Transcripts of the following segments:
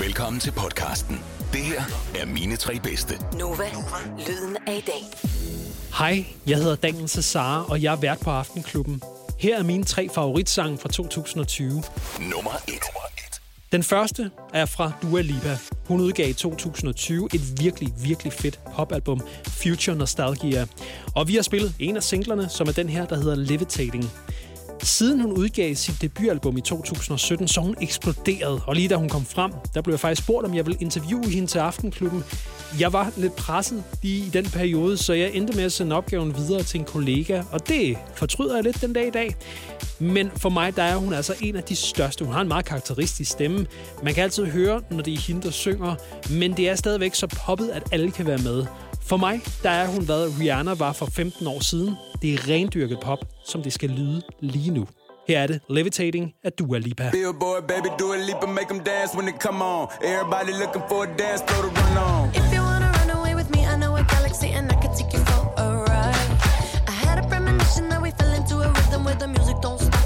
Velkommen til podcasten. Det her er mine tre bedste. Nova, lyden af i dag. Hej, jeg hedder Daniel Cesar, og jeg er vært på Aftenklubben. Her er mine tre favoritsange fra 2020. Nummer et. Den første er fra Dua Lipa. Hun udgav i 2020 et virkelig, virkelig fedt popalbum, Future Nostalgia. Og vi har spillet en af singlerne, som er den her, der hedder Levitating. Siden hun udgav sit debutalbum i 2017, så hun eksploderet. Og lige da hun kom frem, der blev jeg faktisk spurgt, om jeg ville interviewe hende til Aftenklubben. Jeg var lidt presset lige i den periode, så jeg endte med at sende opgaven videre til en kollega, og det fortryder jeg lidt den dag i dag. Men for mig, der er hun altså en af de største. Hun har en meget karakteristisk stemme. Man kan altid høre, når det er hende, der synger, men det er stadigvæk så poppet, at alle kan være med. For mig, der er hun, hvad Rihanna var for 15 år siden. Det er rendyrket pop, som det skal lyde lige nu. Her er det Levitating af Dua Lipa. Billboard, baby, do a leap and make them dance when they come on. Everybody looking for a dance floor to run on. If you wanna run away with me, I know a galaxy and I can take you for a ride. I had a premonition that we fell into a rhythm where the music don't stop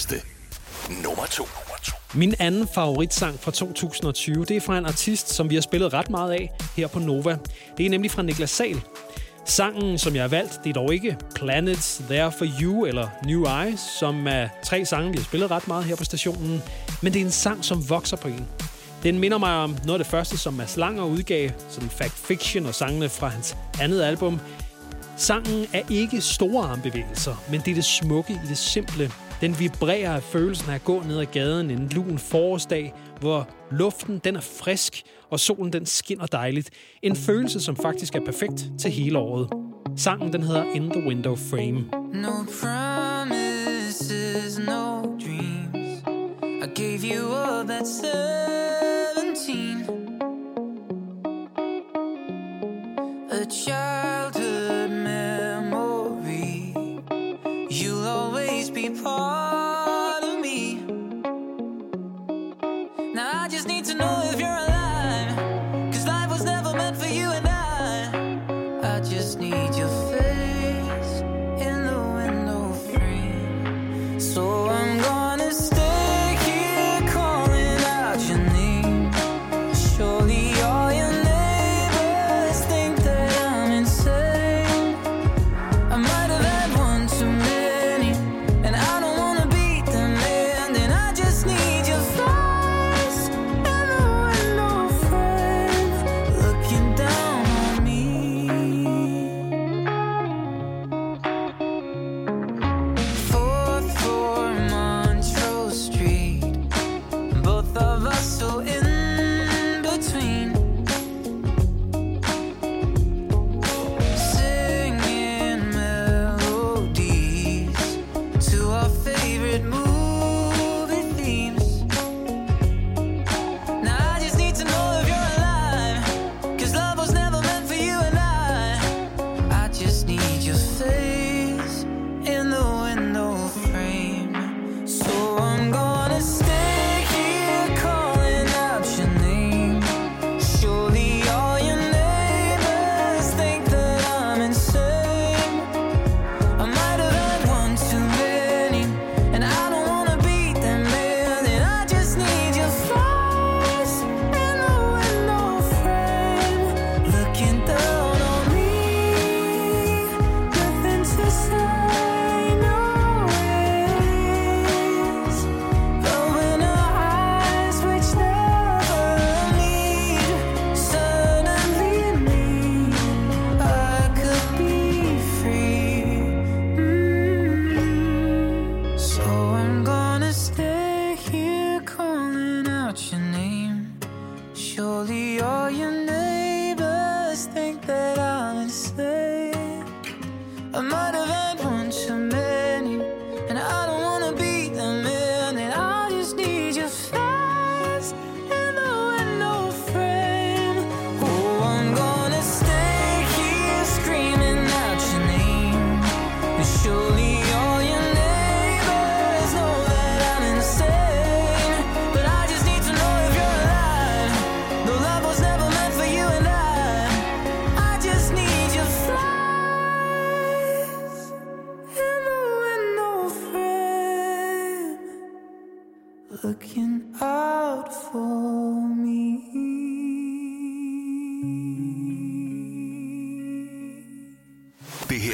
Liste. Nummer to. Min anden favoritsang fra 2020, det er fra en artist, som vi har spillet ret meget af her på Nova. Det er nemlig fra Niklas Sal. Sangen, som jeg har valgt, det er dog ikke Planets There For You eller New Eyes, som er tre sange, vi har spillet ret meget her på stationen. Men det er en sang, som vokser på en. Den minder mig om noget af det første, som Mads Langer udgav, sådan Fact Fiction og sangene fra hans andet album. Sangen er ikke store armbevægelser, men det er det smukke i det simple. Den vibrerer af følelsen af at gå ned ad gaden en lun forårsdag, hvor luften den er frisk, og solen den skinner dejligt. En følelse, som faktisk er perfekt til hele året. Sangen den hedder In the Window Frame. No promises, no dreams. I gave you all that 17. A childhood memory. You'll always these people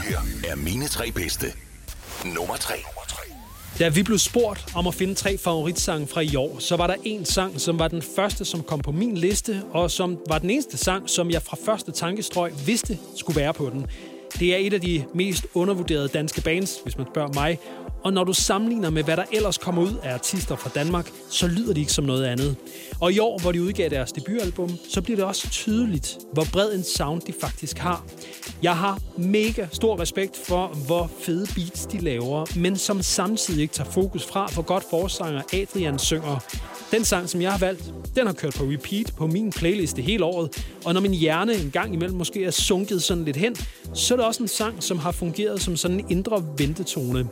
her er mine tre bedste. Nummer tre. Da vi blev spurgt om at finde tre favoritsange fra i år, så var der en sang, som var den første, som kom på min liste, og som var den eneste sang, som jeg fra første tankestrøg vidste skulle være på den. Det er et af de mest undervurderede danske bands, hvis man spørger mig. Og når du sammenligner med, hvad der ellers kommer ud af artister fra Danmark, så lyder de ikke som noget andet. Og i år, hvor de udgav deres debutalbum, så bliver det også tydeligt, hvor bred en sound de faktisk har. Jeg har mega stor respekt for, hvor fede beats de laver, men som samtidig ikke tager fokus fra, hvor godt forsanger Adrian synger. Den sang, som jeg har valgt, den har kørt på repeat på min playliste hele året, og når min hjerne en gang imellem måske er sunket sådan lidt hen, så er det også en sang, som har fungeret som sådan en indre ventetone.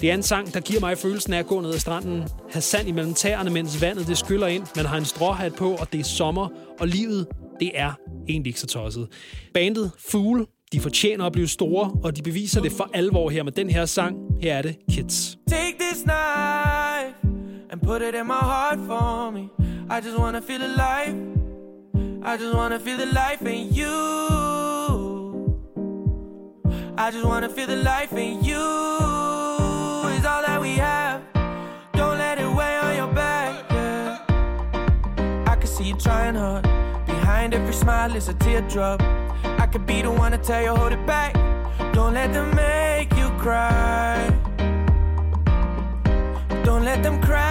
Det er en sang, der giver mig følelsen af at gå ned ad stranden, have sand imellem tæerne, mens vandet det skyller ind, man har en stråhat på, og det er sommer, og livet, det er egentlig ikke så tosset. Bandet Fool, de fortjener at blive store, og de beviser det for alvor her med den her sang. Her er det Kids. Take this knife and put it in my heart for me. I just wanna feel alive. I just wanna feel the life in you. I just wanna feel the life in you. Is all that we have. Don't let it weigh on your back. Yeah. I can see you trying hard. Behind every smile is a teardrop. I could be the one to tell you hold it back. Don't let them make you cry. Don't let them crack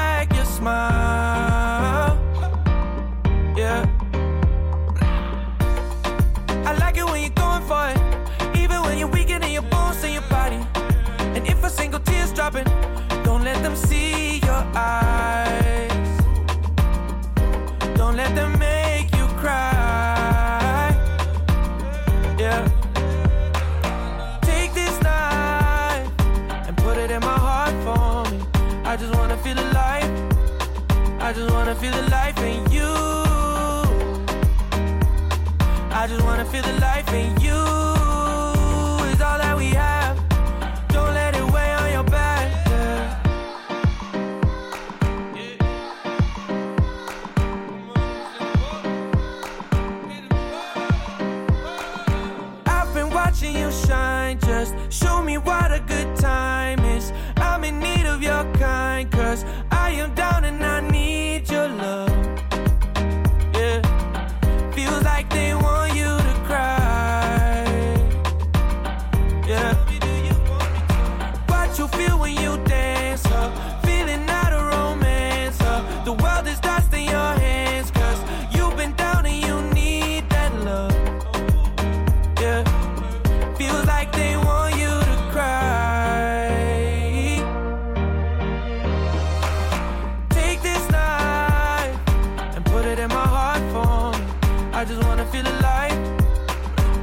I just wanna feel alive.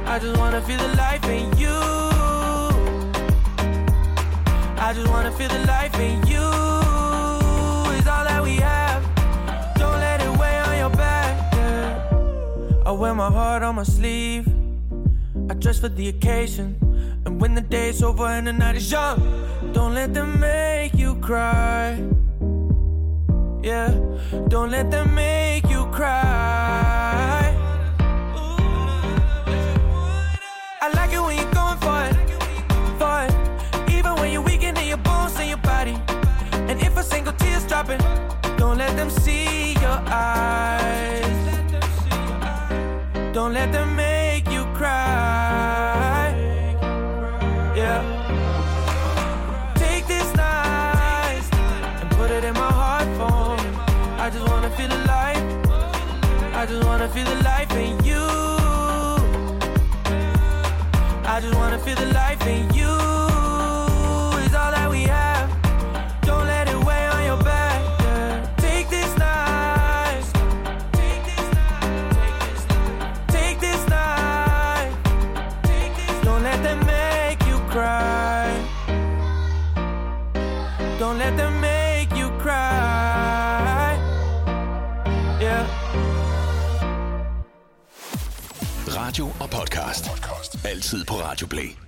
I just wanna feel the life in you. I just wanna feel the life in you. Is all that we have. Don't let it weigh on your back. Yeah. I wear my heart on my sleeve. I dress for the occasion. And when the day's over and the night is young, don't let them make you cry. Yeah, don't let them make you cry. Don't let them make you cry. Yeah. Take this night and put it in my heart phone. I just wanna feel alive. I just wanna feel alive. tid på Radio Play.